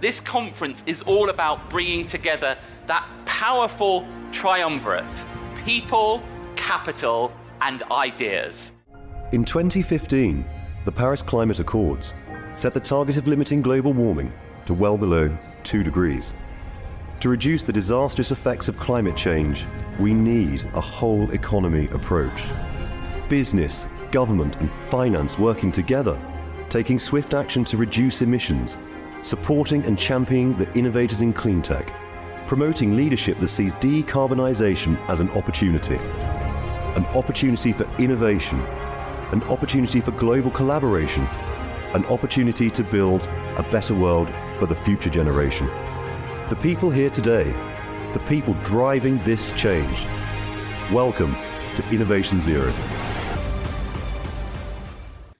This conference is all about bringing together that powerful triumvirate people, capital, and ideas. In 2015, the Paris Climate Accords set the target of limiting global warming to well below 2 degrees. To reduce the disastrous effects of climate change, we need a whole economy approach. Business, government, and finance working together, taking swift action to reduce emissions, supporting and championing the innovators in cleantech, promoting leadership that sees decarbonisation as an opportunity, an opportunity for innovation, an opportunity for global collaboration, an opportunity to build a better world for the future generation. The people here today, the people driving this change. Welcome to Innovation Zero.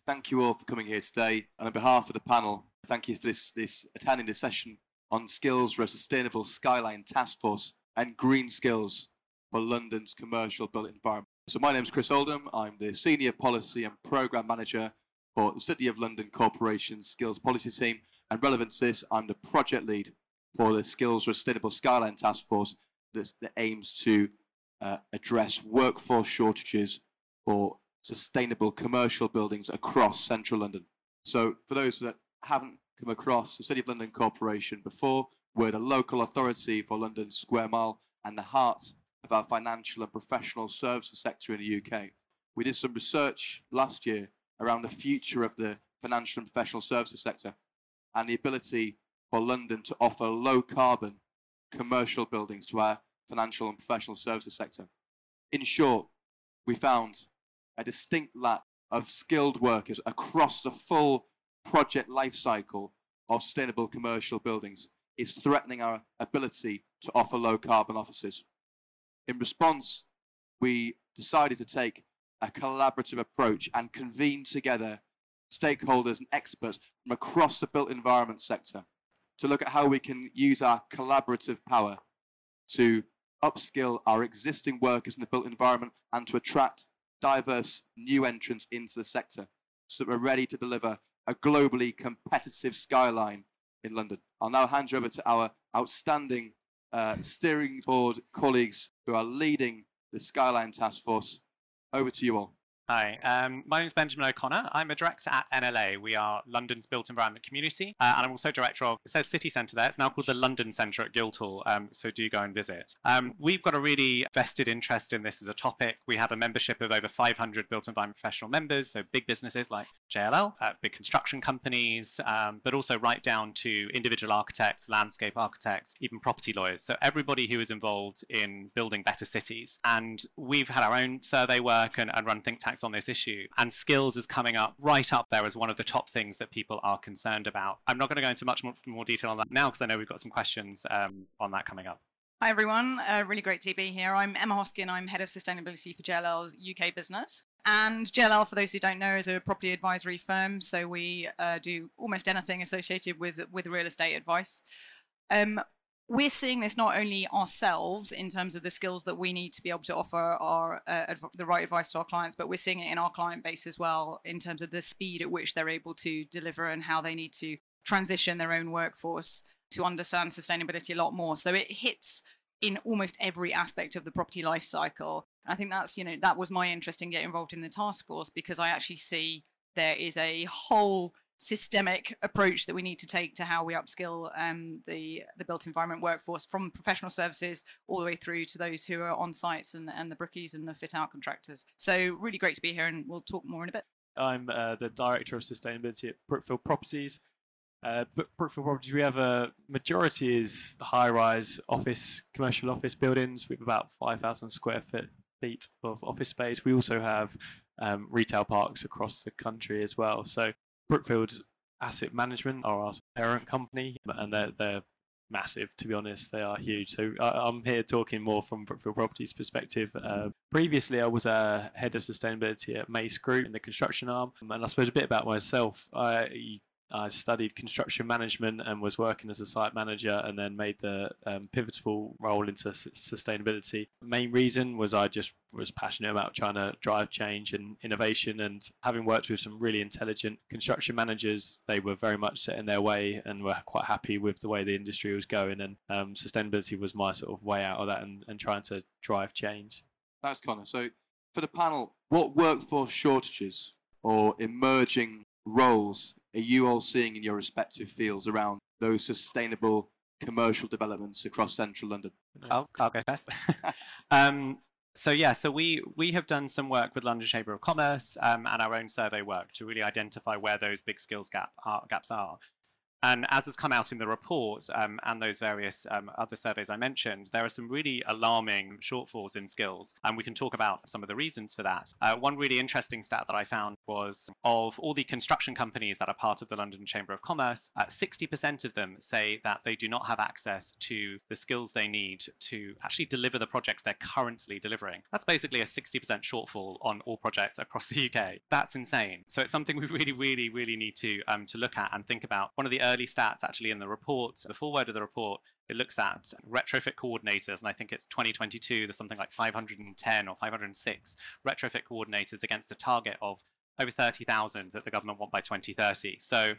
Thank you all for coming here today. And on behalf of the panel, thank you for this, this attending this session on skills for a sustainable skyline task force and green skills for London's commercial built environment. So my name is Chris Oldham. I'm the Senior Policy and Programme Manager for the City of London Corporation's Skills Policy Team. And relevant to this, I'm the Project Lead for the Skills for a Sustainable Skyline Task Force that aims to uh, address workforce shortages for sustainable commercial buildings across central London. So for those that haven't come across the City of London Corporation before, we're the local authority for London Square Mile and the heart of our financial and professional services sector in the UK. We did some research last year around the future of the financial and professional services sector and the ability for London to offer low carbon commercial buildings to our financial and professional services sector. In short, we found a distinct lack of skilled workers across the full project life cycle of sustainable commercial buildings is threatening our ability to offer low carbon offices. In response, we decided to take a collaborative approach and convene together stakeholders and experts from across the built environment sector to look at how we can use our collaborative power to upskill our existing workers in the built environment and to attract diverse new entrants into the sector so that we're ready to deliver a globally competitive skyline in London. I'll now hand you over to our outstanding uh, steering board colleagues who are leading the Skyline Task Force. Over to you all. Hi, um, my name is Benjamin O'Connor. I'm a director at NLA. We are London's built environment community, uh, and I'm also director of, it says City Centre there, it's now called the London Centre at Guildhall, um, so do go and visit. Um, we've got a really vested interest in this as a topic. We have a membership of over 500 built environment professional members, so big businesses like JLL, uh, big construction companies, um, but also right down to individual architects, landscape architects, even property lawyers. So everybody who is involved in building better cities. And we've had our own survey work and, and run think tanks on this issue. And skills is coming up right up there as one of the top things that people are concerned about. I'm not going to go into much more, more detail on that now because I know we've got some questions um, on that coming up. Hi everyone, uh, really great to be here. I'm Emma Hoskyn, I'm Head of Sustainability for JLL's UK business. And JLL, for those who don't know, is a property advisory firm. So we uh, do almost anything associated with, with real estate advice. Um, we're seeing this not only ourselves in terms of the skills that we need to be able to offer our uh, the right advice to our clients, but we're seeing it in our client base as well in terms of the speed at which they're able to deliver and how they need to transition their own workforce to understand sustainability a lot more. So it hits in almost every aspect of the property life cycle. I think that's, you know, that was my interest in getting involved in the task force because I actually see there is a whole systemic approach that we need to take to how we upskill um, the the built environment workforce from professional services all the way through to those who are on sites and, and the brickies and the fit out contractors. So really great to be here and we'll talk more in a bit. I'm uh, the director of sustainability at Brookfield Properties. Uh, Brookfield Properties, we have a majority is high-rise office, commercial office buildings with about 5,000 square foot feet of office space. We also have um, retail parks across the country as well. So Brookfield Asset Management are our parent company, and they're, they're massive, to be honest. They are huge. So I, am here talking more from Brookfield Properties perspective. Uh, previously, I was a head of sustainability at Mace Group in the construction arm. And I suppose a bit about myself. I I studied construction management and was working as a site manager, and then made the um, pivotal role into s- sustainability. Main reason was I just was passionate about trying to drive change and innovation, and having worked with some really intelligent construction managers, they were very much set in their way and were quite happy with the way the industry was going. And um, sustainability was my sort of way out of that and, and trying to drive change. Thanks, Conor. So, for the panel, what workforce shortages or emerging roles are you all seeing in your respective fields around those sustainable commercial developments across central London? I'll, I'll go first. um, so yeah, so we we have done some work with London Chamber of Commerce um, and our own survey work to really identify where those big skills gap are, gaps are. And as has come out in the report um, and those various um, other surveys I mentioned, there are some really alarming shortfalls in skills. And we can talk about some of the reasons for that. Uh, one really interesting stat that I found was of all the construction companies that are part of the London Chamber of Commerce, uh, 60% of them say that they do not have access to the skills they need to actually deliver the projects they're currently delivering. That's basically a 60% shortfall on all projects across the UK. That's insane. So it's something we really, really, really need to um, to look at and think about. One of the early stats actually in the report, the foreword of the report, it looks at retrofit coordinators, and I think it's 2022, there's something like 510 or 506 retrofit coordinators against a target of over 30,000 that the government want by 2030. So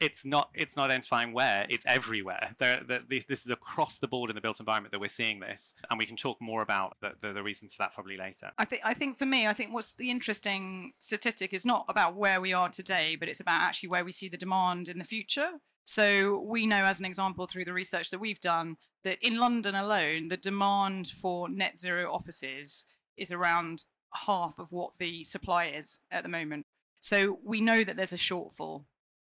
it's not it's not identifying where it's everywhere there, the, this, this is across the board in the built environment that we're seeing this and we can talk more about the, the, the reasons for that probably later I think I think for me, I think what's the interesting statistic is not about where we are today, but it's about actually where we see the demand in the future. So we know, as an example, through the research that we've done, that in London alone, the demand for net zero offices is around half of what the supply is at the moment. So we know that there's a shortfall.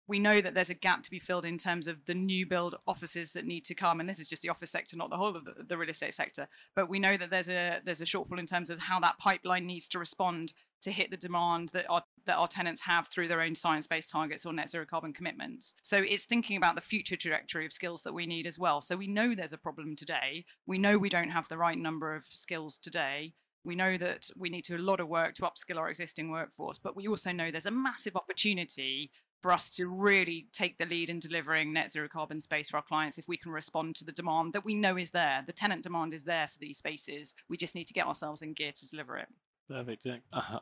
We know that there's a gap to be filled in terms of the new build offices that need to come, and this is just the office sector, not the whole of the, the real estate sector. But we know that there's a there's a shortfall in terms of how that pipeline needs to respond to hit the demand that our that our tenants have through their own science-based targets or net zero carbon commitments. So it's thinking about the future trajectory of skills that we need as well. So we know there's a problem today. We know we don't have the right number of skills today. We know that we need to do a lot of work to upskill our existing workforce, but we also know there's a massive opportunity for us to really take the lead in delivering net zero carbon space for our clients if we can respond to the demand that we know is there. The tenant demand is there for these spaces. We just need to get ourselves in gear to deliver it. Perfect.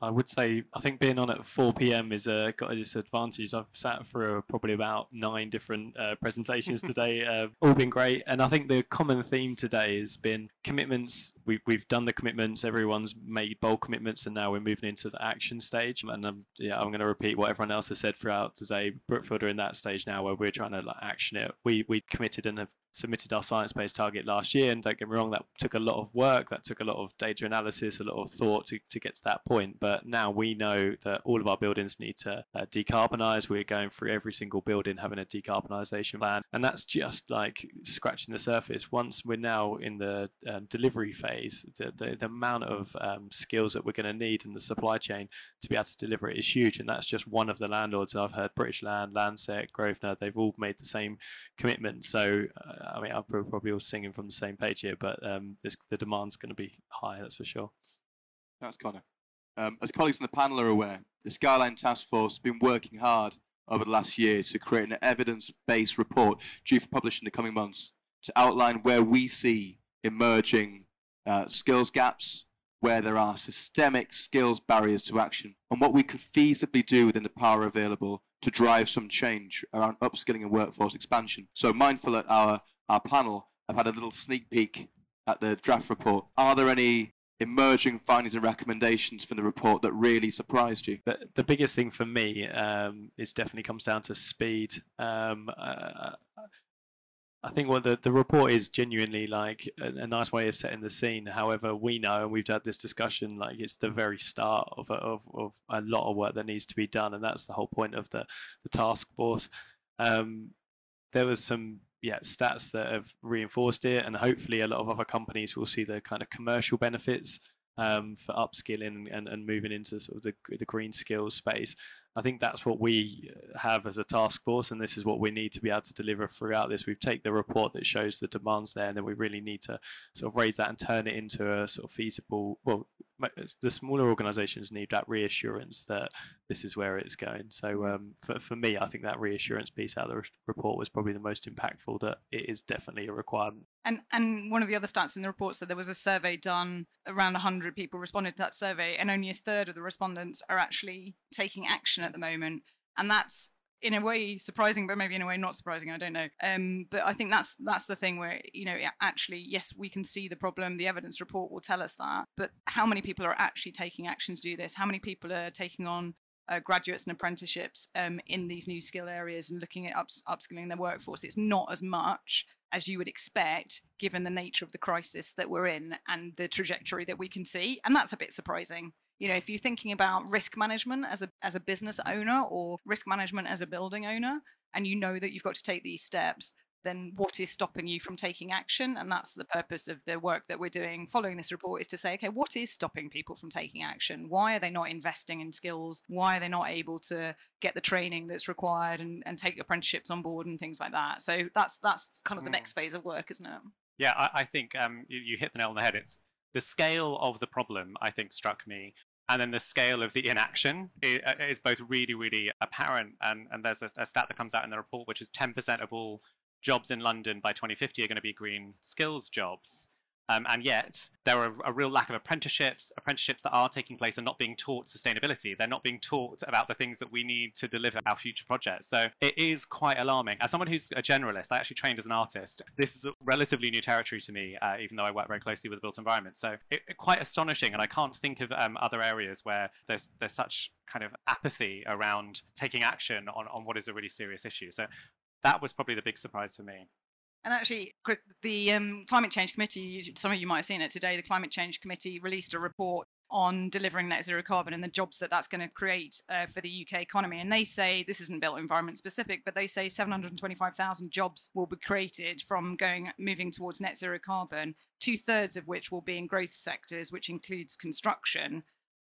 I would say I think being on at 4 p.m. is uh, got a disadvantage. I've sat through probably about nine different uh, presentations today, uh, all been great. And I think the common theme today has been commitments. We, we've done the commitments. Everyone's made bold commitments, and now we're moving into the action stage. And um, yeah, I'm going to repeat what everyone else has said throughout today. Brookfield are in that stage now where we're trying to like, action it. We we committed and have submitted our science-based target last year and don't get me wrong that took a lot of work that took a lot of data analysis a lot of thought to, to get to that point but now we know that all of our buildings need to uh, decarbonize. We're going through every single building having a decarbonisation plan and that's just like scratching the surface. Once we're now in the um, delivery phase the, the, the amount of um, skills that we're going to need in the supply chain to be able to deliver it is huge and that's just one of the landlords. I've heard british land landsec grosvenor they've all made the same commitment. So uh, I mean, I'm probably all singing from the same page here, but um, this, the demand's going to be high, that's for sure. Thanks, Conor. Um, as colleagues on the panel are aware, the Skyline Task Force has been working hard over the last year to create an evidence-based report due for publishing in the coming months to outline where we see emerging uh, skills gaps, where there are systemic skills barriers to action, and what we could feasibly do within the power available to drive some change around upskilling and workforce expansion. So mindful at our, our panel, I've had a little sneak peek at the draft report. Are there any emerging findings and recommendations from the report that really surprised you? The, the biggest thing for me um, is definitely comes down to speed. Um, uh, I think what the, the report is genuinely like a, a, nice way of setting the scene. However, we know, and we've had this discussion, like it's the very start of a, of, of a lot of work that needs to be done, and that's the whole point of the, the task force. Um, there was some yeah stats that have reinforced it, and hopefully a lot of other companies will see the kind of commercial benefits um, for upskilling and, and moving into sort of the, the green skills space. I think that's what we uh, have as a task force, and this is what we need to be able to deliver throughout this. We've taken the report that shows the demands there, and then we really need to sort of raise that and turn it into a sort of feasible, well, the smaller organisations need that reassurance that this is where it's going. So um, for for me, I think that reassurance piece out of the report was probably the most impactful. That it is definitely a requirement. And and one of the other stats in the report said there was a survey done. Around 100 people responded to that survey, and only a third of the respondents are actually taking action at the moment. And that's in a way surprising, but maybe in a way not surprising. I don't know. Um, but I think that's that's the thing where you know actually yes we can see the problem. The evidence report will tell us that, but how many people are actually taking action to do this? How many people are taking on uh, graduates and apprenticeships um, in these new skill areas and looking at ups- upskilling their workforce? It's not as much as you would expect given the nature of the crisis that we're in and the trajectory that we can see, and that's a bit surprising you know if you're thinking about risk management as a as a business owner or risk management as a building owner and you know that you've got to take these steps then what is stopping you from taking action? And that's the purpose of the work that we're doing following this report is to say okay what is stopping people from taking action? Why are they not investing in skills? Why are they not able to get the training that's required and, and take apprenticeships on board and things like that? So that's that's kind of the mm. next phase of work isn't it? Yeah i, I think um, you, you hit the nail on the head. It's the scale of the problem i think struck me and then the scale of the inaction uh, is, both really, really apparent. And, and there's a, a, stat that comes out in the report, which is 10% of all jobs in London by 2050 are going to be green skills jobs. Um, and yet, there are a real lack of apprenticeships. Apprenticeships that are taking place are not being taught sustainability. They're not being taught about the things that we need to deliver our future projects. So it is quite alarming. As someone who's a generalist, I actually trained as an artist. This is relatively new territory to me, uh, even though I work very closely with the built environment. So it, it quite astonishing. And I can't think of um, other areas where there's there's such kind of apathy around taking action on, on what is a really serious issue. So that was probably the big surprise for me. And actually, Chris, the um, Climate Change Committee, some of you might have seen it today, the Climate Change Committee released a report on delivering net zero carbon and the jobs that that's going to create uh, for the UK economy. And they say this isn't built environment specific, but they say 725,000 jobs will be created from going moving towards net zero carbon. Two thirds of which will be in growth sectors, which includes construction.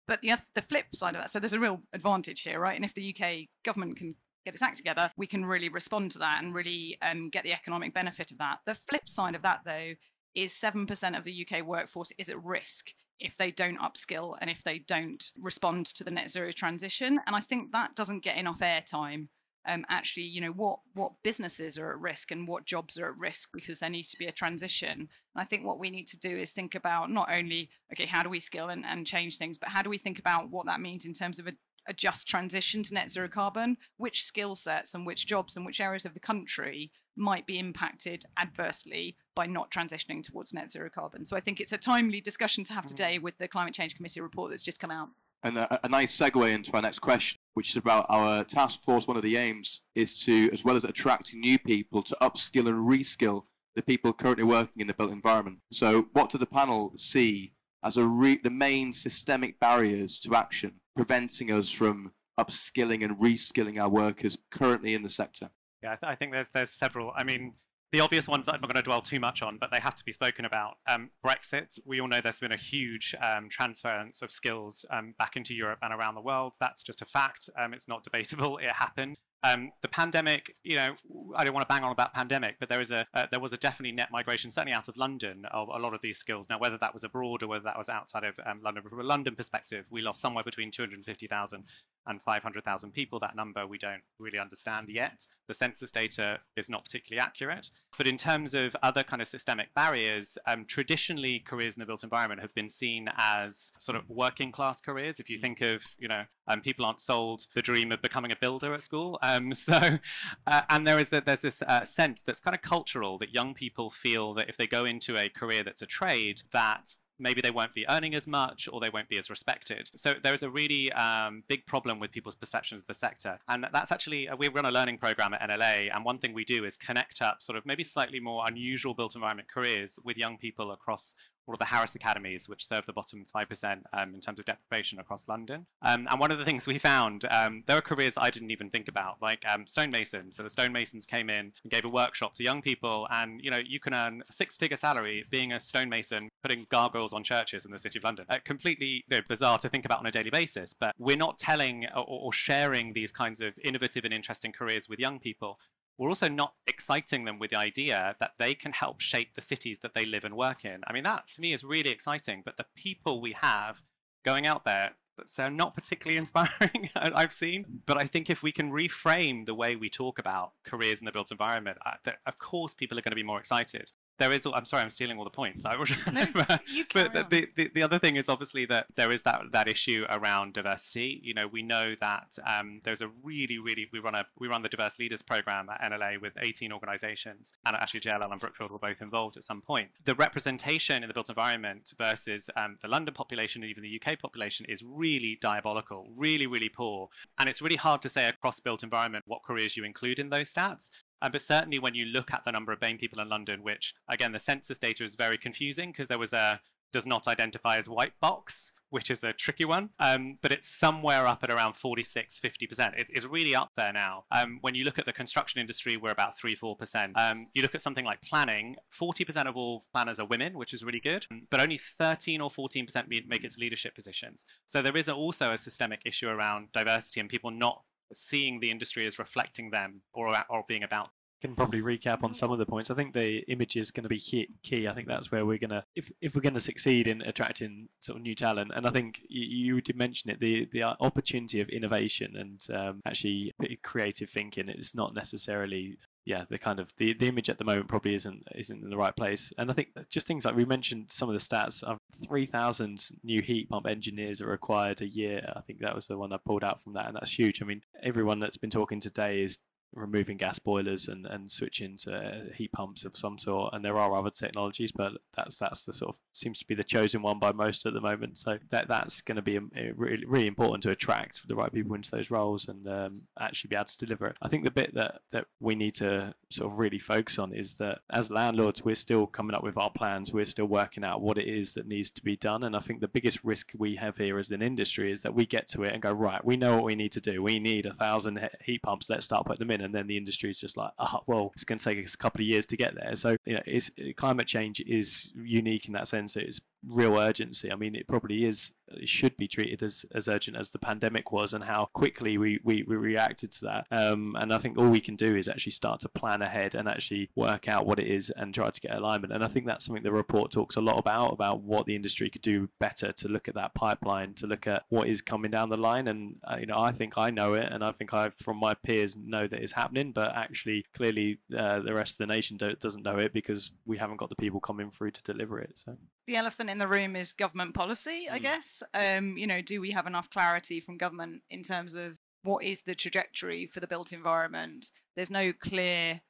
But the the flip side of that, so there's a real advantage here, right? And if the UK government can get its act together, we can really respond to that and really um, get the economic benefit of that. The flip side of that, though, is 7% of the UK workforce is at risk if they don't upskill and if they don't respond to the net zero transition. And I think that doesn't get enough airtime. Um, actually, you know, what what businesses are at risk and what jobs are at risk because there needs to be a transition. And I think what we need to do is think about not only, okay, how do we skill and, and change things, but how do we think about what that means in terms of a a just transition to net zero carbon, which skill sets and which jobs and which areas of the country might be impacted adversely by not transitioning towards net zero carbon. So I think it's a timely discussion to have hmm. today with the Climate Change Committee report that's just come out. And a, a nice segue into our next question, which is about our task force. One of the aims is to, as well as attracting new people, to upskill and reskill the people currently working in the built environment. So, what do the panel see as a re- the main systemic barriers to action preventing us from upskilling and reskilling our workers currently in the sector? Yeah, I, th- I think there's there's several. I mean, the obvious ones I'm not going to dwell too much on, but they have to be spoken about. Um, Brexit, we all know there's been a huge um, transference of skills um, back into Europe and around the world. That's just a fact. Um, it's not debatable. It happened. Um, the pandemic, you know, I don't want to bang on about pandemic, but there is a uh, there was a definitely net migration, certainly out of London, of a lot of these skills. Now, whether that was abroad or whether that was outside of um, London, from a London perspective, we lost somewhere between 250,000 and 500,000 people. That number we don't really understand yet. The census data is not particularly accurate. But in terms of other kind of systemic barriers, um, traditionally careers in the built environment have been seen as sort of working class careers. If you think of, you know, um, people aren't sold the dream of becoming a builder at school. Um, so, uh, and there is that there's this uh, sense that's kind of cultural that young people feel that if they go into a career that's a trade, that maybe they won't be earning as much or they won't be as respected. So there is a really um, big problem with people's perceptions of the sector. And that's actually, uh, we run a learning program at NLA. And one thing we do is connect up sort of maybe slightly more unusual built environment careers with young people across all of the Harris academies, which serve the bottom 5% um, in terms of deprivation across London. Um, and one of the things we found, um, there are careers I didn't even think about, like um, stonemasons. So the stonemasons came in and gave a workshop to young people, and you know you can earn a six-figure salary being a stonemason, putting gargoyles on churches in the city of London. Uh, completely you know, bizarre to think about on a daily basis, but we're not telling or, or sharing these kinds of innovative and interesting careers with young people we're also not exciting them with the idea that they can help shape the cities that they live and work in. I mean, that to me is really exciting, but the people we have going out there. So not particularly inspiring, I've seen. But I think if we can reframe the way we talk about careers in the built environment, uh, that of course people are going to be more excited there is. I'm sorry, I'm stealing all the points. I was, No, but the, the, the other thing is obviously that there is that that issue around diversity. You know, we know that um, there's a really, really we run a we run the Diverse Leaders program at NLA with 18 organisations, and actually JLL and Brookfield were both involved at some point. The representation in the built environment versus um, the London population and even the UK population is really diabolical, really, really poor, and it's really hard to say across built environment what careers you include in those stats. Uh, but certainly when you look at the number of BAME people in London, which again, the census data is very confusing because there was a does not identify as white box, which is a tricky one. Um, but it's somewhere up at around 46, 50%. It, it's really up there now. Um, when you look at the construction industry, we're about 3, 4%. Um, you look at something like planning, 40% of all planners are women, which is really good, but only 13 or 14% make it to leadership positions. So there is also a systemic issue around diversity and people not seeing the industry as reflecting them or, or being about can probably recap on some of the points. I think the image is going to be key. I think that's where we're going to, if, if we're going to succeed in attracting sort of new talent. And I think you, you did mention it, the the opportunity of innovation and um, actually creative thinking. It's not necessarily yeah, the kind of the, the image at the moment probably isn't isn't in the right place. And I think just things like we mentioned some of the stats of three thousand new heat pump engineers are required a year. I think that was the one I pulled out from that, and that's huge. I mean, everyone that's been talking today is removing gas boilers and, and switching to heat pumps of some sort. And there are other technologies, but that's that's the sort of seems to be the chosen one by most at the moment. So that that's going to be um, a really really important to attract the right people into those roles and um, actually be able to deliver it. I think the bit that that we need to sort of really focus on is that as landlords, we're still coming up with our plans. We're still working out what it is that needs to be done. And I think the biggest risk we have here as an industry is that we get to it and go right. We know what we need to do. We need a thousand heat pumps. Let's start putting them in and then the industry is just like, oh, well, it's going to take us a couple of years to get there. So, you know, climate change is unique in that sense. It's real urgency. I mean, it probably is, it should be treated as, as urgent as the pandemic was and how quickly we, we, we reacted to that. Um, and I think all we can do is actually start to plan ahead and actually work out what it is and try to get alignment. And I think that's something the report talks a lot about, about what the industry could do better to look at that pipeline, to look at what is coming down the line. And, uh, you know, I think I know it and I think I, from my peers, know that it's happening, but actually, clearly, uh, the rest of the nation doesn't know it because we haven't got the people coming through to deliver it. So the elephant in the room is government policy, I mm. guess. Um, you know, do we have enough clarity from government in terms of what is the trajectory for the built environment? There's no clear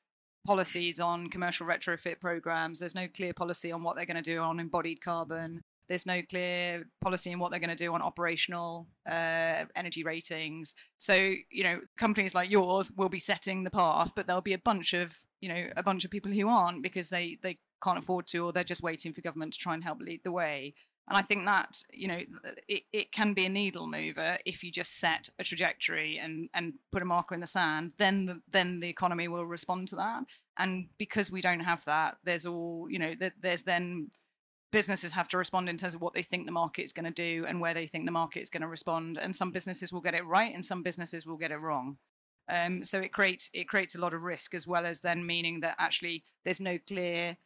policies on commercial retrofit programs. There's no clear policy on what they're going to do on embodied carbon. There's no clear policy on what they're going to do on operational uh, energy ratings. So, you know, companies like yours will be setting the path, but there'll be a bunch of, you know, a bunch of people who aren't because they they can't afford to, or they're just waiting for government to try and help lead the way. And I think that, you know, it, it can be a needle mover if you just set a trajectory and, and put a marker in the sand, then the, then the economy will respond to that. And because we don't have that, there's all, you know, there's then businesses have to respond in terms of what they think the market is going to do and where they think the market is going to respond. And some businesses will get it right and some businesses will get it wrong. Um, so it creates it creates a lot of risk as well as then meaning that actually there's no clear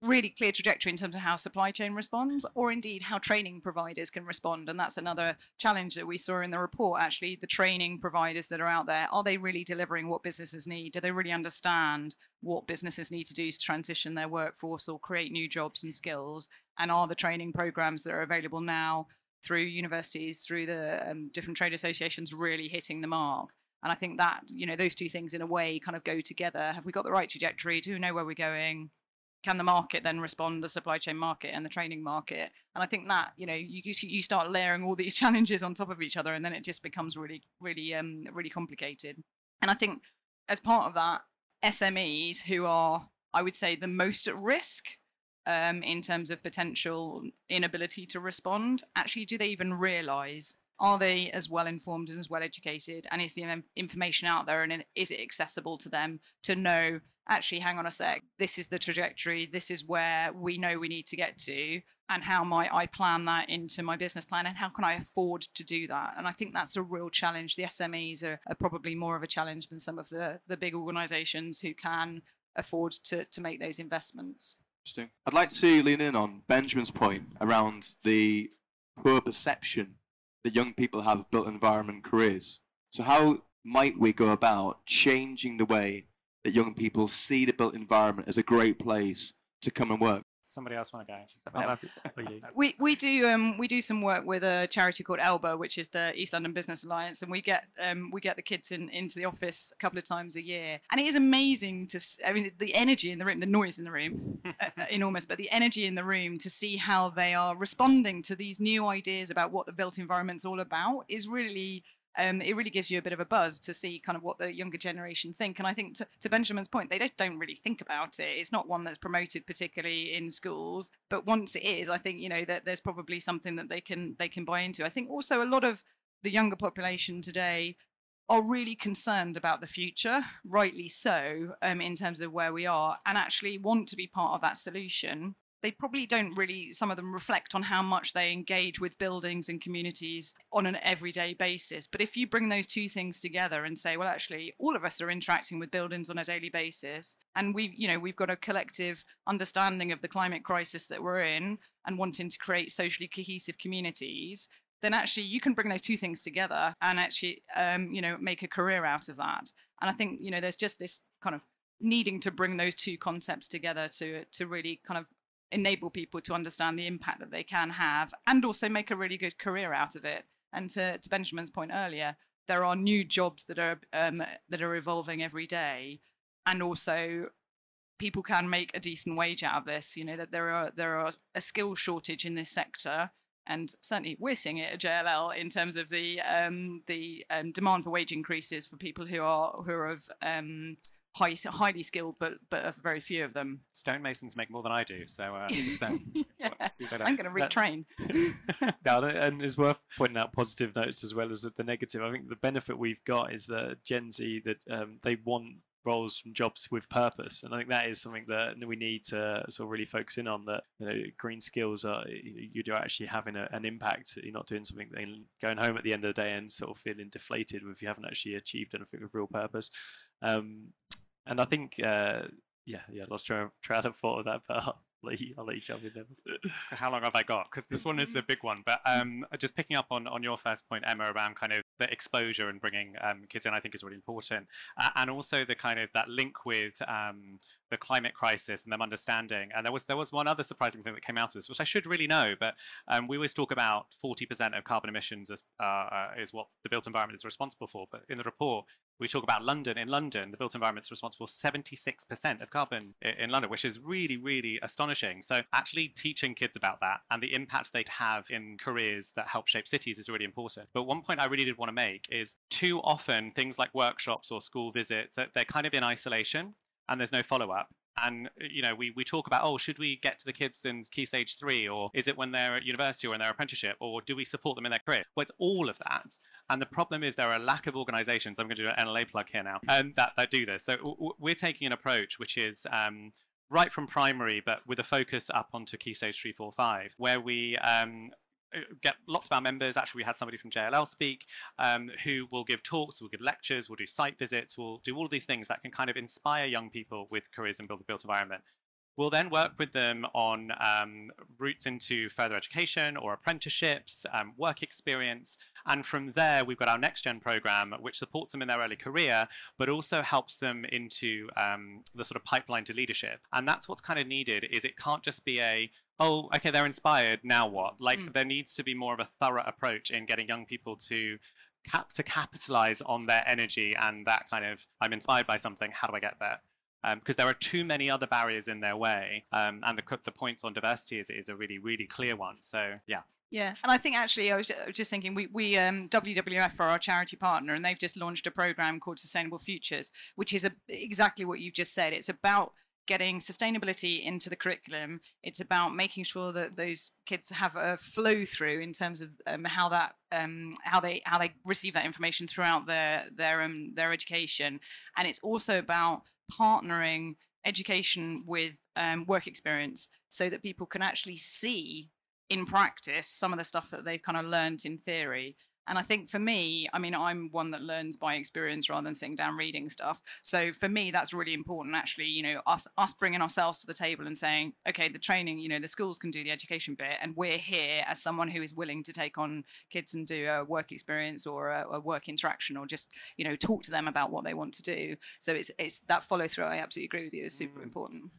really clear trajectory in terms of how supply chain responds or indeed how training providers can respond. And that's another challenge that we saw in the report actually the training providers that are out there are they really delivering what businesses need? Do they really understand what businesses need to do to transition their workforce or create new jobs and skills? And are the training programs that are available now through universities through the um, different trade associations really hitting the mark? And i think that you know those two things in a way kind of go together. Have we got the right trajectory? Do we know where we're going can the market then respond the supply chain market and the training market? And i think that you know you you start layering all these challenges on top of each other and then it just becomes really really um really complicated. And i think as part of that smes who are i would say the most at risk um, in terms of potential inability to respond actually do they even realize are they as well informed and as well educated and is the information out there and is it accessible to them to know actually, hang on a sec, this is the trajectory, this is where we know we need to get to, and how might I plan that into my business plan, and how can I afford to do that? And I think that's a real challenge. The SMEs are, are probably more of a challenge than some of the, the big organizations who can afford to, to make those investments. Interesting. I'd like to lean in on Benjamin's point around the poor perception that young people have built environment careers. So, how might we go about changing the way that young people see the built environment as a great place to come and work? Somebody else want to go? I'm happy- oh. We we do um we do some work with a charity called ELBA, which is the East London Business Alliance, and we get um we get the kids in into the office a couple of times a year, and it is amazing to I mean the energy in the room, the noise in the room, uh, uh, enormous, but the energy in the room to see how they are responding to these new ideas about what the built environment's all about is really um, it really gives you a bit of a buzz to see kind of what the younger generation think. And I think to, to Benjamin's point, they just don't really think about it. It's not one that's promoted particularly in schools, but once it is, I think you know that there's probably something that they can they can buy into. I think also a lot of the younger population today are really concerned about the future, rightly so, um, in terms of where we are, and actually want to be part of that solution. They probably don't really, some of them reflect on how much they engage with buildings and communities on an everyday basis. But if you bring those two things together and say, well, actually, all of us are interacting with buildings on a daily basis, and we, you know, we've got a collective understanding of the climate crisis that we're in and wanting to create socially cohesive communities, then actually you can bring those two things together and actually um, you know make a career out of that and i think you know there's just this kind of needing to bring those two concepts together to to really kind of enable people to understand the impact that they can have and also make a really good career out of it. And to, to benjamin's point earlier there are new jobs that are um, that are evolving every day. And also people can make a decent wage out of this you know that there are there are a skill shortage in this sector. And certainly we're seeing it at JLL in terms of the um, the um, demand for wage increases for people who are who are of um, high, highly skilled, but but very few of them. Stonemasons make more than I do, so uh, so- Yeah. I'm going to retrain. no, and- it's worth pointing out positive notes as well as the negative. I think the benefit we've got is that Gen Z that um, they want roles and jobs with purpose, and I think that is something that we need to sort of really focus in on. That you know, green skills are you you do actually having a, an impact. You're not doing something and going home at the end of the day and sort of feeling deflated if you haven't actually achieved anything with real purpose. Um, and I think, uh, yeah, yeah, lost train, train of thought of that, but I'll let you, I'll let you jump in there. how long have I got? Because this one is a big one. But um, just picking up on, on your first point, Emma, around kind of the exposure and bringing um, kids in, I think is really important. Uh, and also the kind of that link with um, the climate crisis and them understanding. And there was there was one other surprising thing that came out of this, which I should really know. But um, we always talk about 40% of carbon emissions as, uh, uh, is what the built environment is responsible for. But in the report, we talk about London. In London, the built environment is responsible for 76% of carbon in London, which is really, really astonishing. So actually teaching kids about that and the impact they'd have in careers that help shape cities is really important. But one point I really did want to make is too often things like workshops or school visits, they're kind of in isolation and there's no follow-up. And you know we, we talk about oh should we get to the kids in key stage three or is it when they're at university or in their apprenticeship or do we support them in their career? Well it's all of that. And the problem is there are a lack of organizations. I'm going to do an nla plug here now um, that, that do this. So w- we're taking an approach which is um, right from primary but with a focus up onto key stage three four five where we um, get lots of our members. Actually, we had somebody from JLL speak um, who will give talks, will give lectures, will do site visits, will do all of these things that can kind of inspire young people with careers in built built environment. We'll then work with them on um, routes into further education or apprenticeships, um, work experience. And from there, we've got our next gen program, which supports them in their early career, but also helps them into um, the sort of pipeline to leadership. And that's what's kind of needed is it can't just be a, oh, okay, they're inspired, now what? Like Mm. there needs to be more of a thorough approach in getting young people to cap to capitalize on their energy and that kind of, I'm inspired by something, how do I get there? Because there are too many other barriers in their way, um, and the the points on diversity is, is a really really clear one. So yeah, Yeah, and I think actually I was, I was just thinking we we um, WWF are our charity partner, and they've just launched a program called Sustainable Futures, which is a, exactly what you've just said. It's about getting sustainability into the curriculum. It's about making sure that those kids have a flow through in terms of um, how that um, how they how they receive that information throughout their their um, their education, and it's also about partnering education with um, work experience so that people can actually see in practice some of the stuff that they've kind of learned in theory And I think for me, I mean, I'm one that learns by experience rather than sitting down reading stuff. So for me, that's really important. Actually, you know, us us bringing ourselves to the table and saying, okay, the training, you know, the schools can do the education bit, and we're here as someone who is willing to take on kids and do a work experience or a, a work interaction, or just you know talk to them about what they want to do. So it's it's that follow through. I absolutely agree with you. Is super mm. important.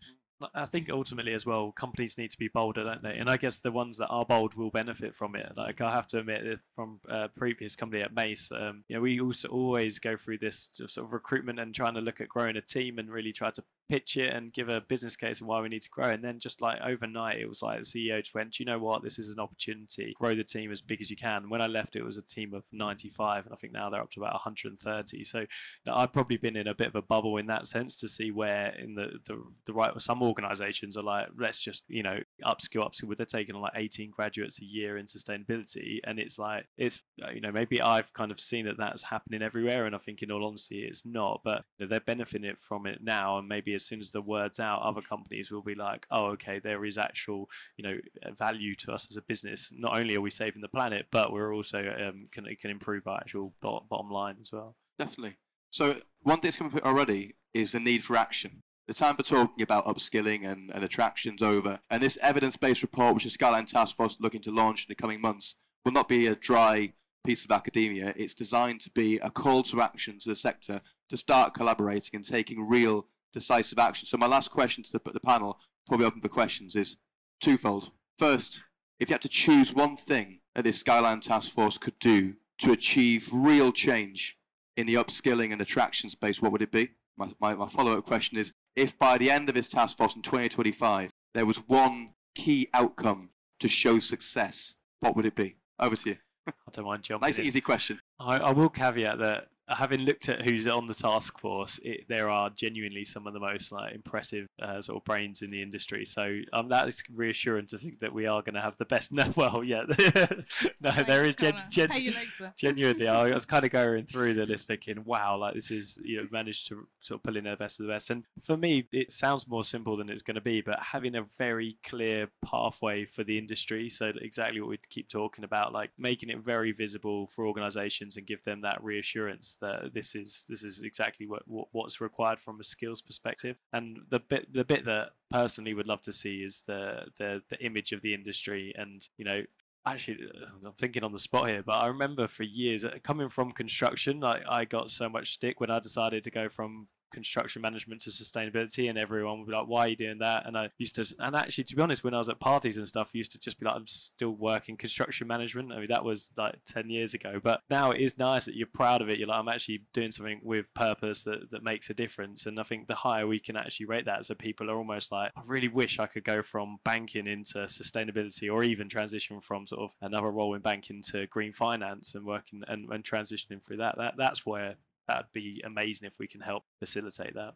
I think ultimately as well, companies need to be bolder, don't they? And I guess the ones that are bold will benefit from it. Like I have to admit, from uh, previous company at Mace, um, you know, we also always go through this sort of recruitment and trying to look at growing a team and really try to pitch it and give a business case of why we need to grow. And then just like overnight, it was like the CEO just went, you know what, this is an opportunity. Grow the team as big as you can. When I left, it was a team of 95, and I think now they're up to about 130. So I've probably been in a bit of a bubble in that sense to see where in the the, the right some organizations are like, let's just you know upskill, upskill. They're taking like 18 graduates a year in sustainability, and it's like it's uh, you know maybe I've kind of seen that that's happening everywhere, and I think in all honesty, it's not. But you know, they're benefiting from it now, and maybe as soon as the word's out, other companies will be like, oh, okay, there is actual you know value to us as a business. Not only are we saving the planet, but we're also um, can can improve our actual bottom line as well. Definitely. So one thing that's come up already is the need for action. The time for talking about upskilling and, and attractions over, and this evidence-based report, which the Skyline Task Force is looking to launch in the coming months, will not be a dry piece of academia. It's designed to be a call to action to the sector to start collaborating and taking real decisive action. So my last question to the, the panel, probably open for questions, is twofold. First, if you had to choose one thing that this Skyline Task Force could do to achieve real change in the upskilling and attraction space, what would it be? My, my, my follow up question is if by the end of this task force in 2025 there was one key outcome to show success, what would it be? Over to you. I don't mind jumping. nice, in. easy question. I, I will caveat that having looked at who's on the task force, it, there are genuinely some of the most like impressive uh, sort of brains in the industry. So um, that is reassuring to think that we are going to have the best. No, well, yeah, no, Thanks, there is gen- gen- genuinely. I was kind of going through the list thinking, wow, like this is you know managed to sort of pull in the best of the best. And for me, it sounds more simple than it's going to be, but having a very clear pathway for the industry, so exactly what we keep talking about, like making it very visible for organisations and give them that reassurance that this is this is exactly what, what what's required from a skills perspective. And the bit the bit that personally would love to see is the the the image of the industry and you know actually uh, i'm thinking on the spot here but i remember for years uh, coming from construction I, I got so much stick when i decided to go from construction management to sustainability and everyone would be like why are you doing that? And i used to and actually to be honest when i was at parties and stuff I used to just be like i'm still working construction management. I mean that was like 10 years ago but now it is nice that you're proud of it. You're like i'm actually doing something with purpose that, that makes a difference. And i think the higher we can actually rate that so people are almost like i really wish i could go from banking into sustainability or even transition from sort of another role in banking to green finance and working and, and transitioning through that. That that's where that'd be amazing if we can help facilitate that.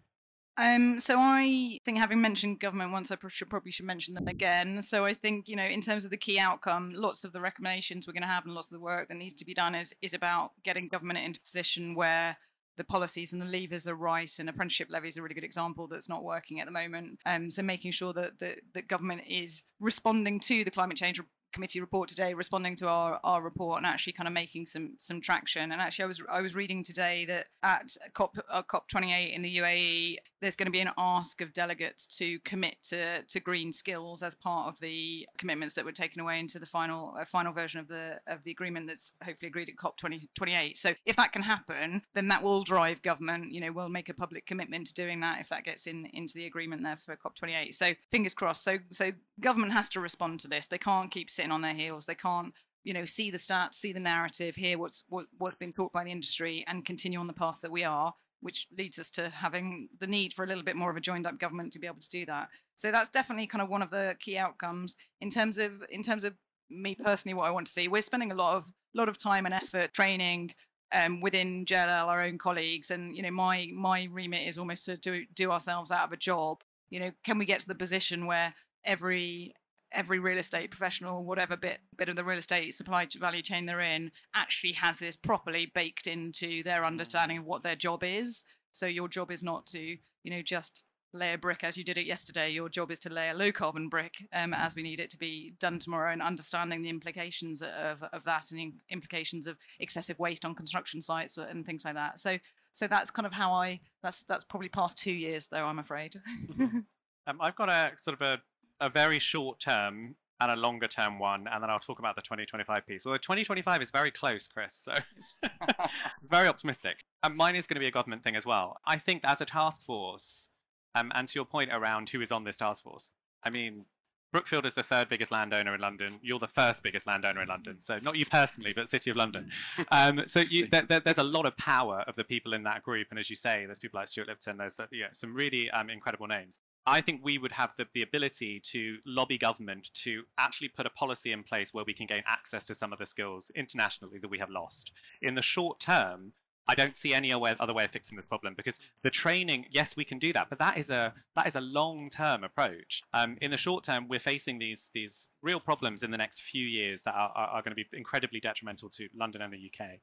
Um, so I think having mentioned government once, I should probably should mention them again. So I think you know, in terms of the key outcome, lots of the recommendations we're going to have and lots of the work that needs to be done is is about getting government into a position where the policies and the levers are right, and apprenticeship levy is a really good example that's not working at the moment. Um, so making sure that the that government is responding to the climate change committee report today, responding to our, our report and actually kind of making some some traction. And actually, I was I was reading today that at COP uh, COP 28 in the UAE, there's going to be an ask of delegates to commit to to green skills as part of the commitments that were taken away into the final uh, final version of the of the agreement that's hopefully agreed at COP 20, 28. So if that can happen, then that will drive government. You know, will make a public commitment to doing that if that gets in into the agreement there for COP 28. So fingers crossed. So so government has to respond to this. They can't keep sitting on their heels. They can't, you know, see the stats, see the narrative, hear what's what, what's been taught by the industry, and continue on the path that we are, which leads us to having the need for a little bit more of a joined up government to be able to do that. So that's definitely kind of one of the key outcomes in terms of in terms of me personally, what I want to see. We're spending a lot of lot of time and effort training um, within JLL, our own colleagues, and you know, my my remit is almost to do do ourselves out of a job. You know, can we get to the position where every every real estate professional, whatever bit bit of the real estate supply value chain they're in, actually has this properly baked into their understanding of what their job is. So your job is not to, you know, just lay a brick as you did it yesterday. Your job is to lay a low carbon brick um, as we need it to be done tomorrow, and understanding the implications of, of that and the implications of excessive waste on construction sites and things like that. So, so that's kind of how I. That's that's probably past two years though. I'm afraid. um, I've got a sort of a, a very short term and a longer term one, and then I'll talk about the 2025 piece. Although 2025 is very close, Chris, so very optimistic. And mine is going to be a government thing as well. I think as a task force, um, and to your point around who is on this task force, I mean, Brookfield is the third biggest landowner in London. You're the first biggest landowner in London. So not you personally, but City of London. Um, so you, there, there, there's a lot of power of the people in that group. And as you say, there's people like Stuart Lipton. There's yeah, some really um, incredible names. I think we would have the, the ability to lobby government to actually put a policy in place where we can gain access to some of the skills internationally that we have lost. In the short term, I don't see any other way of fixing this problem because the training, yes, we can do that, but that is a that is a long-term approach. Um, in the short term, we're facing these these real problems in the next few years that are, are, are going to be incredibly detrimental to London and the UK.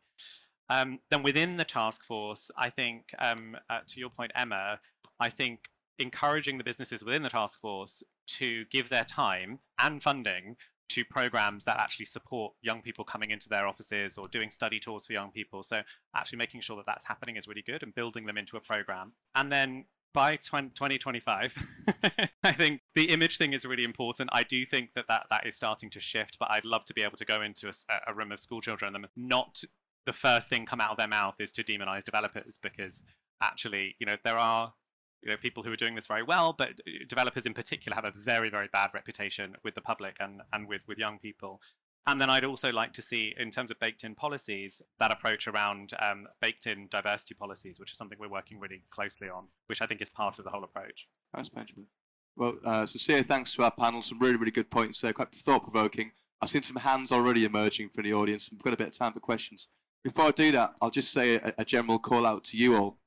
Um, then within the task force, I think, um, uh, to your point, Emma, I think encouraging the businesses within the task force to give their time and funding to programs that actually support young people coming into their offices or doing study tours for young people. So actually making sure that that's happening is really good and building them into a program. And then by 2025, I think the image thing is really important. I do think that, that that is starting to shift, but I'd love to be able to go into a, a room of school children and not the first thing come out of their mouth is to demonize developers because actually, you know, there are you know people who are doing this very well, but uh, developers in particular have a very very bad reputation with the public and and with with young people. And then I'd also like to see, in terms of baked in policies, that approach around um, baked in diversity policies, which is something we're working really closely on, which I think is part of the whole approach. Thanks, Benjamin. Well, uh, sincere thanks to our panel. Some really, really good points there, quite thought provoking. I've seen some hands already emerging from the audience, we've got a bit of time for questions. Before I do that, I'll just say a, a general call out to you all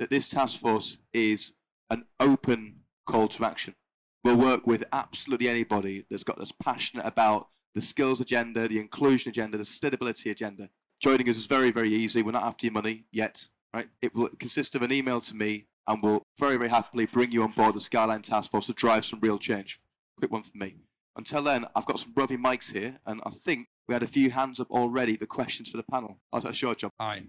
that this task force is an open call to action. We'll work with absolutely anybody that's got that's passionate about the skills agenda, the inclusion agenda, the sustainability agenda. Joining us is very, very easy. We're not after your money yet, right? It will consist of an email to me, and we'll very, very happily bring you on board the Skyline Task Force to drive some real change. Quick one for me. Until then, I've got some roving mics here, and I think we had a few hands up already for questions for the panel. Oh, that's your job. Hi.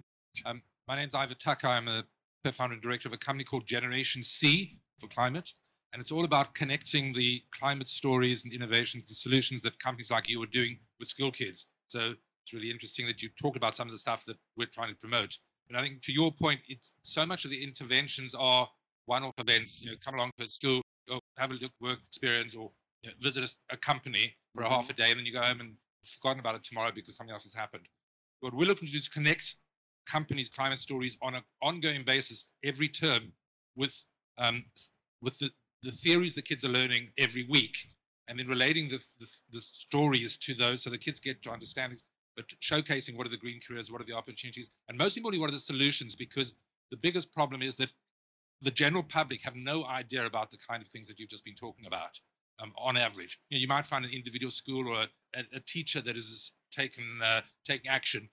Um, my name's Ivor Tucker. I'm a co-founder and director of a company called Generation C for Climate. And it's all about connecting the climate stories and innovations and solutions that companies like you are doing with school kids. So it's really interesting that you talk about some of the stuff that we're trying to promote. And I think to your point, it's so much of the interventions are one-off events. You know, come along to a school, go have a look, work experience, or you know, visit a, a company for a half mm-hmm. a day, and then you go home and forgotten about it tomorrow because something else has happened. What we're looking to do is connect companies' climate stories on an ongoing basis every term with um, with the, the theories the kids are learning every week, and then relating the, the, the stories to those so the kids get to understand it, but showcasing what are the green careers, what are the opportunities, and most importantly, what are the solutions, because the biggest problem is that the general public have no idea about the kind of things that you've just been talking about um, on average. You, know, you might find an individual school or a, a teacher that is taken, uh, taking action,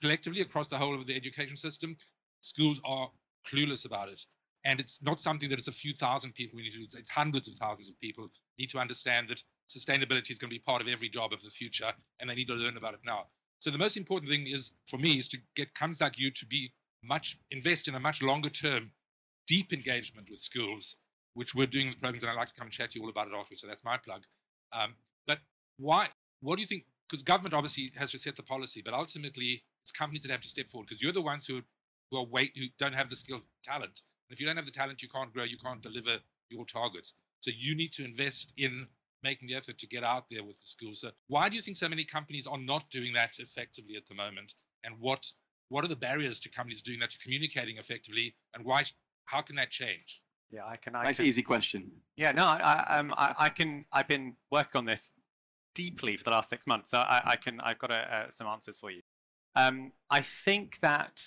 collectively across the whole of the education system, schools are clueless about it. And it's not something that it's a few thousand people we need to do. It's hundreds of thousands of people need to understand that sustainability is going to be part of every job of the future, and they need to learn about it now. So the most important thing is for me is to get companies like you to be much invest in a much longer term, deep engagement with schools, which we're doing with programs, and I'd like to come and chat to you all about it afterwards. So that's my plug. Um, but why? What do you think? Because government obviously has to set the policy, but ultimately it's companies that have to step forward because you're the ones who, who are wait who don't have the skill talent And if you don't have the talent, you can't grow, you can't deliver your targets. So you need to invest in making the effort to get out there with the skills. So why do you think so many companies are not doing that effectively at the moment? And what what are the barriers to companies doing that, to communicating effectively, and why? How can that change? Yeah, I can. I nice, can, easy question. Yeah, no, I, um, I, I can. I've been working on this deeply for the last six months, so I, I can. I've got a, uh, some answers for you. Um, I think that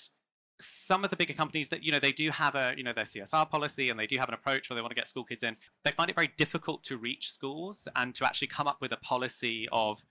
some of the bigger companies that you know they do have a you know their CSR policy and they do have an approach where they want to get school kids in. They find it very difficult to reach schools and to actually come up with a policy of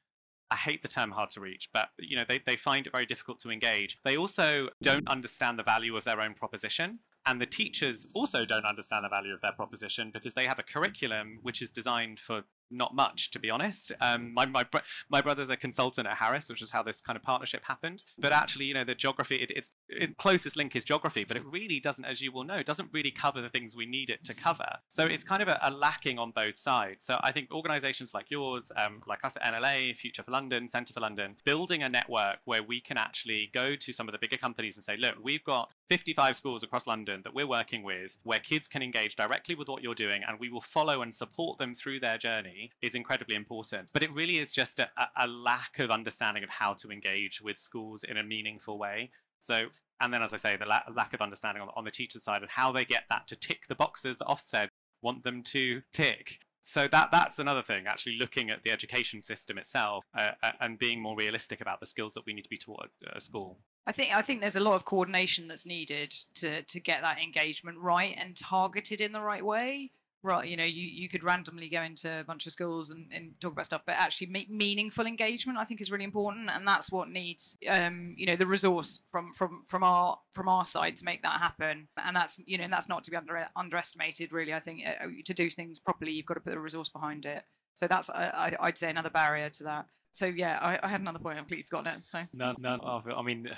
I hate the term hard to reach, but you know they, they find it very difficult to engage. They also don't understand the value of their own proposition And the teachers also don't understand the value of their proposition because they have a curriculum which is designed for not much, to be honest. Um, my, my, my brother's a consultant at Harris, which is how this kind of partnership happened. But actually, you know, the geography, it, it's it, closest link is geography, but it really doesn't, as you will know, doesn't really cover the things we need it to cover. So it's kind of a, a lacking on both sides. So I think organizations like yours, um, like us at NLA, Future for London, Centre for London, building a network where we can actually go to some of the bigger companies and say, look, we've got 55 schools across London that we're working with where kids can engage directly with what you're doing and we will follow and support them through their journey is incredibly important. But it really is just a, a lack of understanding of how to engage with schools in a meaningful way. So, and then as I say, the la- lack of understanding on, on the teacher side of how they get that to tick the boxes that Ofsted want them to tick so that that's another thing actually looking at the education system itself uh, uh and being more realistic about the skills that we need to be taught at school I think I think there's a lot of coordination that's needed to to get that engagement right and targeted in the right way. Right, you know, you, you could randomly go into a bunch of schools and, and talk about stuff, but actually make meaningful engagement, I think, is really important, and that's what needs, um, you know, the resource from from from our from our side to make that happen. And that's you know, that's not to be under, underestimated, really. I think uh, to do things properly, you've got to put the resource behind it. So that's I, I'd say another barrier to that. So yeah, I, I had another point. I've completely forgotten it. So no, no, I mean,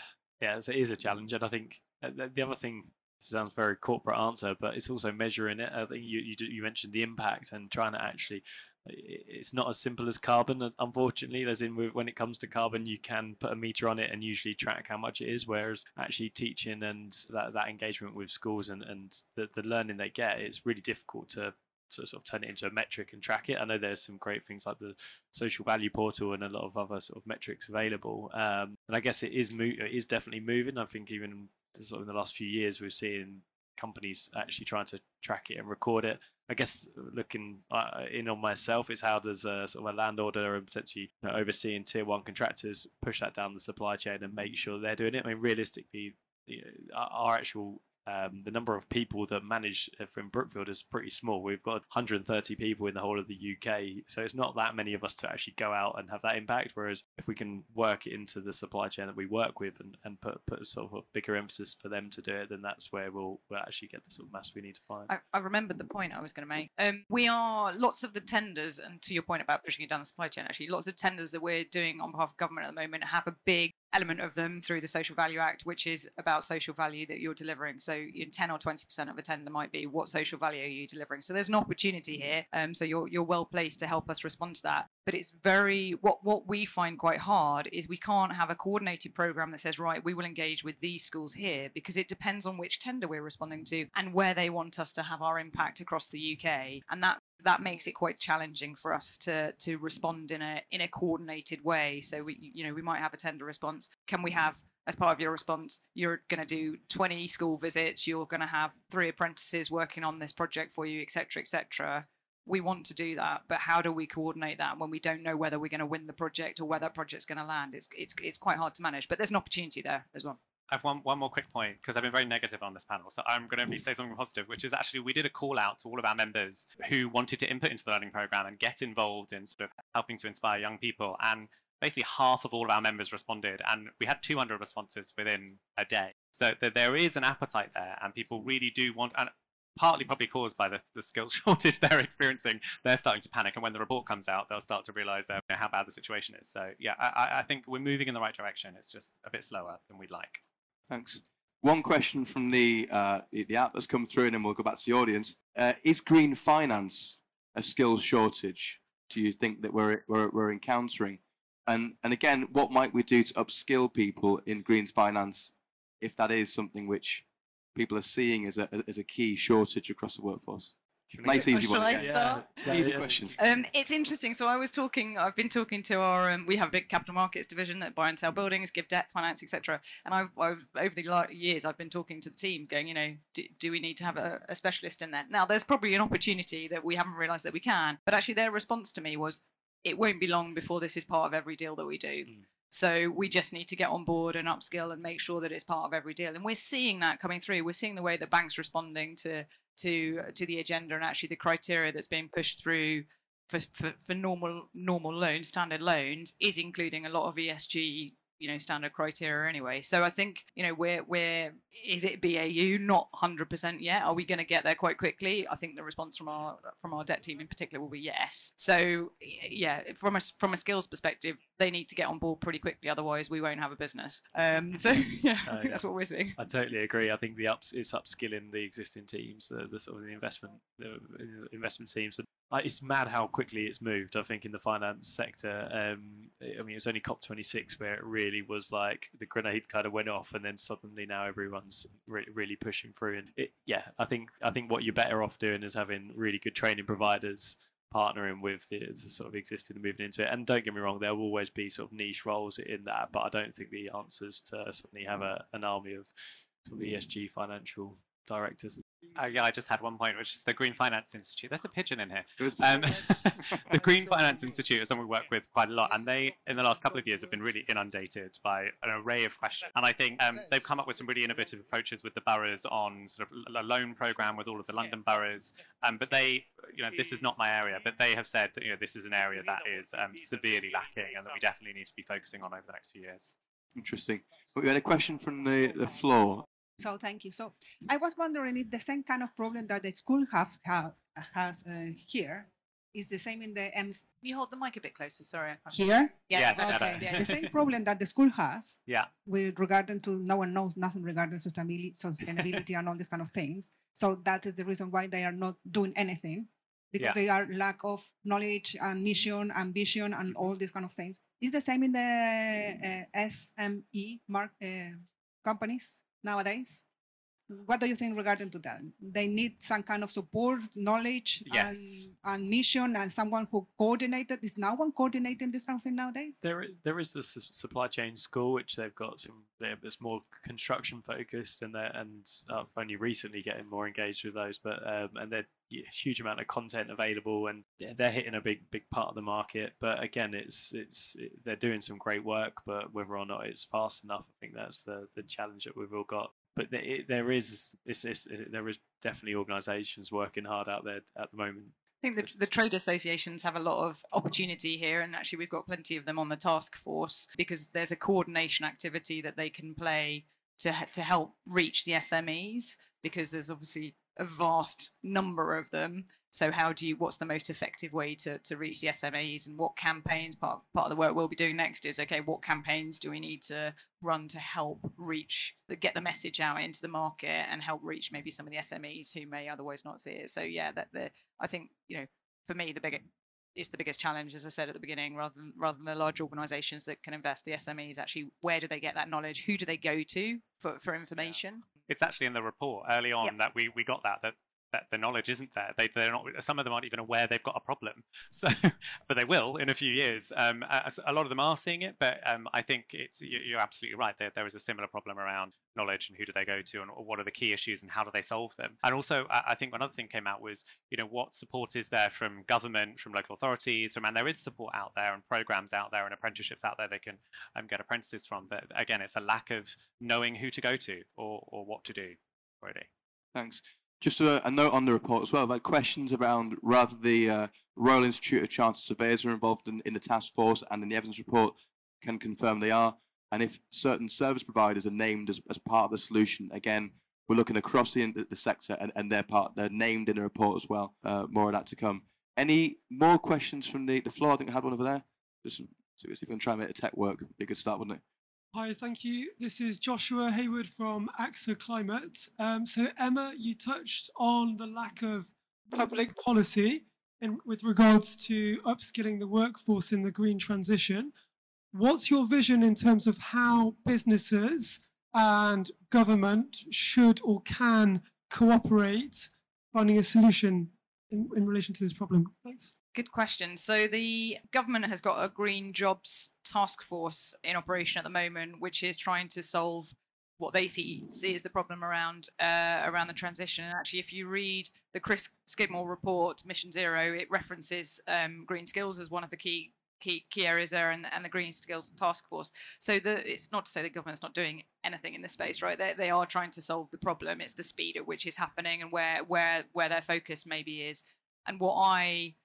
yeah, it is a challenge, and I think uh, the other thing sounds very corporate answer, but it's also measuring it. I think you you, you mentioned the impact and trying to actually. It's not as simple as carbon, unfortunately. As in, when it comes to carbon, you can put a meter on it and usually track how much it is. Whereas actually teaching and that, that engagement with schools and, and the, the learning they get, it's really difficult to to sort of turn it into a metric and track it. I know there's some great things like the social value portal and a lot of other sort of metrics available. Um, and I guess it is mo- it is definitely moving. I think even sort of in the last few years we've seen companies actually trying to track it and record it. I guess looking uh, in on myself is how does a, sort of a landowner and potentially you know, overseeing tier one contractors push that down the supply chain and make sure they're doing it. I mean, realistically, our actual um, the number of people that manage from Brookfield is pretty small. We've got 130 people in the whole of the UK, so it's not that many of us to actually go out and have that impact. Whereas if we can work into the supply chain that we work with and, and put, put sort of a bigger emphasis for them to do it, then that's where we'll, we'll actually get the sort of mass we need to find. I, I remembered the point I was going to make. Um, we are lots of the tenders, and to your point about pushing it down the supply chain, actually, lots of the tenders that we're doing on behalf of government at the moment have a big element of them through the Social Value Act, which is about social value that you're delivering. So, in 10 or 20% of a tender might be what social value are you delivering? So, there's an opportunity here. Um, so, you're, you're well placed to help us respond to that. But it's very, what, what we find quite hard is we can't have a coordinated program that says, right, we will engage with these schools here because it depends on which tender we're responding to and where they want us to have our impact across the UK. And that that makes it quite challenging for us to to respond in a in a coordinated way. So we you know we might have a tender response. Can we have as part of your response, you're going to do 20 school visits. You're going to have three apprentices working on this project for you, etc., etc. We want to do that, but how do we coordinate that when we don't know whether we're going to win the project or where that project's going to land? It's it's it's quite hard to manage, but there's an opportunity there as well. I have one, one more quick point because I've been very negative on this panel. So I'm going to say something positive, which is actually we did a call out to all of our members who wanted to input into the learning program and get involved in sort of helping to inspire young people. And basically half of all of our members responded and we had 200 responses within a day. So there is an appetite there and people really do want, and partly probably caused by the, the skills shortage they're experiencing, they're starting to panic. And when the report comes out, they'll start to realize uh, how bad the situation is. So yeah, I, I think we're moving in the right direction. It's just a bit slower than we'd like. Thanks. One question from the uh, the app that's come through, and then we'll go back to the audience. Uh, is green finance a skills shortage? Do you think that we're, we're we're encountering? And and again, what might we do to upskill people in green finance if that is something which people are seeing as a as a key shortage across the workforce? Nice easy one. Shall I start? Yeah. Easy questions. Um, it's interesting. So I was talking. I've been talking to our. Um, we have a big capital markets division that buy and sell buildings, give debt, finance, etc. And I've, I've, over the years, I've been talking to the team, going, you know, do, do we need to have a, a specialist in there? Now, there's probably an opportunity that we haven't realised that we can. But actually, their response to me was, it won't be long before this is part of every deal that we do. Mm. So we just need to get on board and upskill and make sure that it's part of every deal. And we're seeing that coming through. We're seeing the way that banks responding to to to the agenda and actually the criteria that's being pushed through for, for, for normal normal loans, standard loans, is including a lot of ESG you know standard criteria anyway. So I think you know we're we're is it BAU not 100% yet? Are we going to get there quite quickly? I think the response from our from our debt team in particular will be yes. So yeah, from a from a skills perspective, they need to get on board pretty quickly. Otherwise, we won't have a business. Um, so yeah, Uh, think that's what we're seeing. I totally agree. I think the ups is upskilling the existing teams, the, the sort of the investment the investment teams. It's mad how quickly it's moved. I think in the finance sector. Um, I mean, it was only COP26 where it really was like the grenade kind of went off, and then suddenly now everyone's re- really pushing through. And it, yeah, I think I think what you're better off doing is having really good training providers partnering with the, the sort of existing and moving into it. And don't get me wrong, there will always be sort of niche roles in that, but I don't think the answers to suddenly have a, an army of sort of ESG financial directors. Uh, yeah, I just had one point, which is the Green Finance Institute. There's a pigeon in here. Um, the Green Finance Institute is someone we work with quite a lot, and they, in the last couple of years, have been really inundated by an array of questions. And I think um, they've come up with some really innovative approaches with the boroughs on sort of a loan program with all of the London boroughs. Um, but they, you know, this is not my area, but they have said that you know this is an area that is um, severely lacking, and that we definitely need to be focusing on over the next few years. Interesting. But we had a question from the, the floor. So thank you. So I was wondering if the same kind of problem that the school have, have has uh, here is the same in the EMS Can you hold the mic a bit closer? Sorry. I can't- here. Yeah, Yes, better. better. Okay. Yeah. The same problem that the school has Yeah. with regarding to no one knows nothing regarding sustainability, sustainability and all these kind of things. So that is the reason why they are not doing anything because Yeah. they are lack of knowledge and mission and vision and all these kind of things. Is the same in the uh, SME mark uh, companies nowadays? What do you think regarding to that? They need some kind of support, knowledge, Yes. and, and mission, and someone who coordinated. Is no one coordinating this kind of thing nowadays? There, there is the s- supply chain school, which they've got some. more construction focused, and they're, and I've only recently getting more engaged with those. But um, and they're yeah, huge amount of content available, and they're hitting a big, big part of the market. But again, it's it's it, they're doing some great work, but whether or not it's fast enough, I think that's the the challenge that we've all got. But it, there is it's, it's, there is definitely organisations working hard out there at the moment. I think the, the trade associations have a lot of opportunity here, and actually, we've got plenty of them on the task force because there's a coordination activity that they can play to to help reach the SMEs because there's obviously a vast number of them. So, how do you? What's the most effective way to, to reach the SMEs, and what campaigns? Part part of the work we'll be doing next is okay. What campaigns do we need to run to help reach, get the message out into the market, and help reach maybe some of the SMEs who may otherwise not see it? So, yeah, that the I think you know for me the bigger it's the biggest challenge as i said at the beginning rather than rather than the large organizations that can invest the smes actually where do they get that knowledge who do they go to for, for information It's actually in the report early on that we, we got that that that the knowledge isn't there. They they're not. Some of them aren't even aware they've got a problem. So, but they will in a few years. Um, a, a lot of them are seeing it, but um, I think it's you- you're absolutely right. There there is a similar problem around knowledge and who do they go to and what are the key issues and how do they solve them. And also, I I think another thing came out was you know what support is there from government, from local authorities, from and there is support out there and programs out there and apprenticeships out there they can um, get apprentices from. But again, it's a lack of knowing who to go to or or what to do. Really. Thanks. Just a, a note on the report as well. Had questions around rather the uh, Royal Institute of Chartered Surveyors are involved in, in the task force and in the evidence report can confirm they are. And if certain service providers are named as, as part of the solution, again, we're looking across the, the sector and, and they're part, they're named in the report as well. Uh, more of that to come. Any more questions from the, the floor? I think I had one over there. Just see if we can try and make the tech work. Be a good start, wouldn't it? Hi, thank you. This is Joshua Hayward from AXA Climate. Um, so, Emma, you touched on the lack of public policy in, with regards to upskilling the workforce in the green transition. What's your vision in terms of how businesses and government should or can cooperate finding a solution in, in relation to this problem? Thanks. Good question. So the government has got a green jobs task force in operation at the moment, which is trying to solve what they see see as the problem around uh, around the transition. And actually, if you read the Chris Skidmore report, Mission Zero, it references um, green skills as one of the key key key areas there, and, and the green skills task force. So the it's not to say the government's not doing anything in this space, right? They they are trying to solve the problem. It's the speed at which it's happening and where where where their focus maybe is. And what I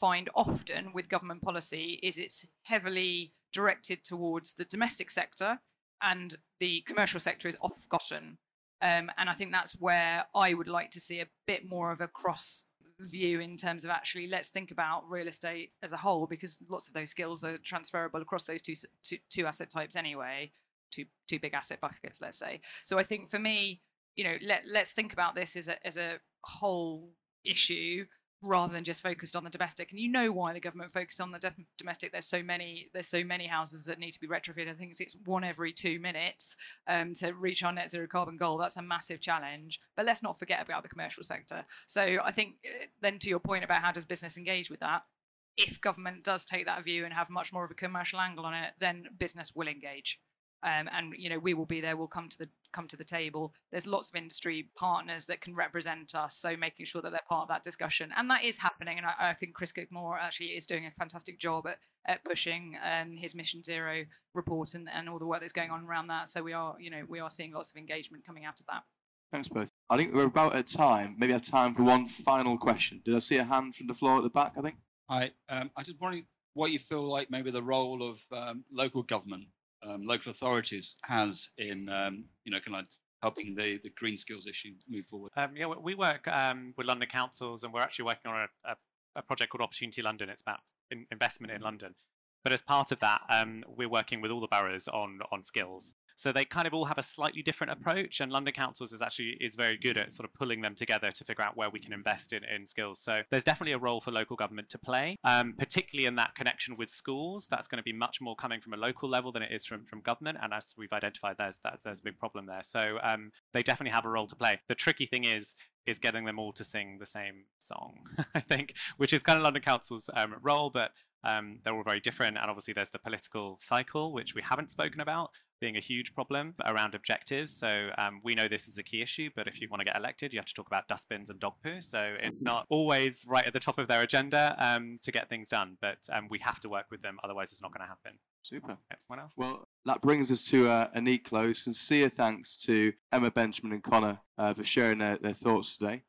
find often with government policy is it's heavily directed towards the domestic sector and the commercial sector is off gotten. Um, and I think that's where I would like to see a bit more of a cross view in terms of actually let's think about real estate as a whole because lots of those skills are transferable across those two, two, two asset types anyway two two big asset buckets let's say so i think for me you know let, let's think about this as a as a whole issue rather than just focused on the domestic. And you know why the government focused on the de- domestic? There's so many there's so many houses that need to be retrofitted. I think it's one every two minutes um, to reach our net zero carbon goal. That's a massive challenge. But let's not forget about the commercial sector. So i think uh, then to your point about how does business engage with that if government does take that view and have much more of a commercial angle on it then business will engage. Um, and you know we will be there. We'll come to the come to the table there's lots of industry partners that can represent us so making sure that they're part of that discussion and that is happening and i, I think chris Skidmore actually is doing a fantastic job at, at pushing um, his mission zero report and, and all the work that's going on around that so we are you know we are seeing lots of engagement coming out of that Thanks both. I think we're about at time. Maybe I have time for one final question. Did I see a hand from the floor at the back? I think. Hi, um, I just wondering what you feel like maybe the role of um, local government, um, local authorities has in, um, you know, kind of helping the, the green skills issue move forward. Um, yeah, we- work um, with London councils, and we're actually working on a, a, a project called Opportunity London. It's about in, investment in London. But as part of that, um, we're working with all the boroughs on on skills. So they kind of all have a slightly different approach, and London Councils is actually is very good at sort of pulling them together to figure out where we can invest in, in skills. So there's definitely a role for local government to play, um, particularly in that connection with schools. That's going to be much more coming from a local level than it is from, from government, and as we've identified, there's that's, there's a big problem there. So um, they definitely have a role to play. The tricky thing is is getting them all to sing the same song, I think, which is kind of London Council's um, role, but um, they're all very different. And obviously, there's the political cycle, which we haven't spoken about, being a huge problem around objectives. So um, we know this is a key issue, but if you want to get elected, you have to talk about dustbins and dog poo. So it's not always right at the top of their agenda um, to get things done, but um, we have to work with them, otherwise, it's not going to happen. Super. Anyone else? Well, that brings us to uh, a neat close. Sincere thanks to Emma Benjamin and Conor uh, for sharing their, their thoughts today.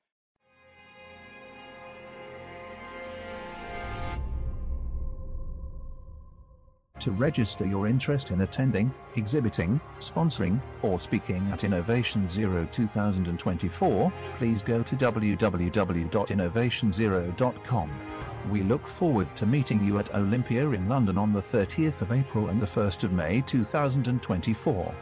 To register your interest in attending, exhibiting, sponsoring, or speaking at Innovation Zero 2024, please go to www.innovationzero.com. We look forward to meeting you at Olympia in London on the 30th of April and the 1st of May 2024.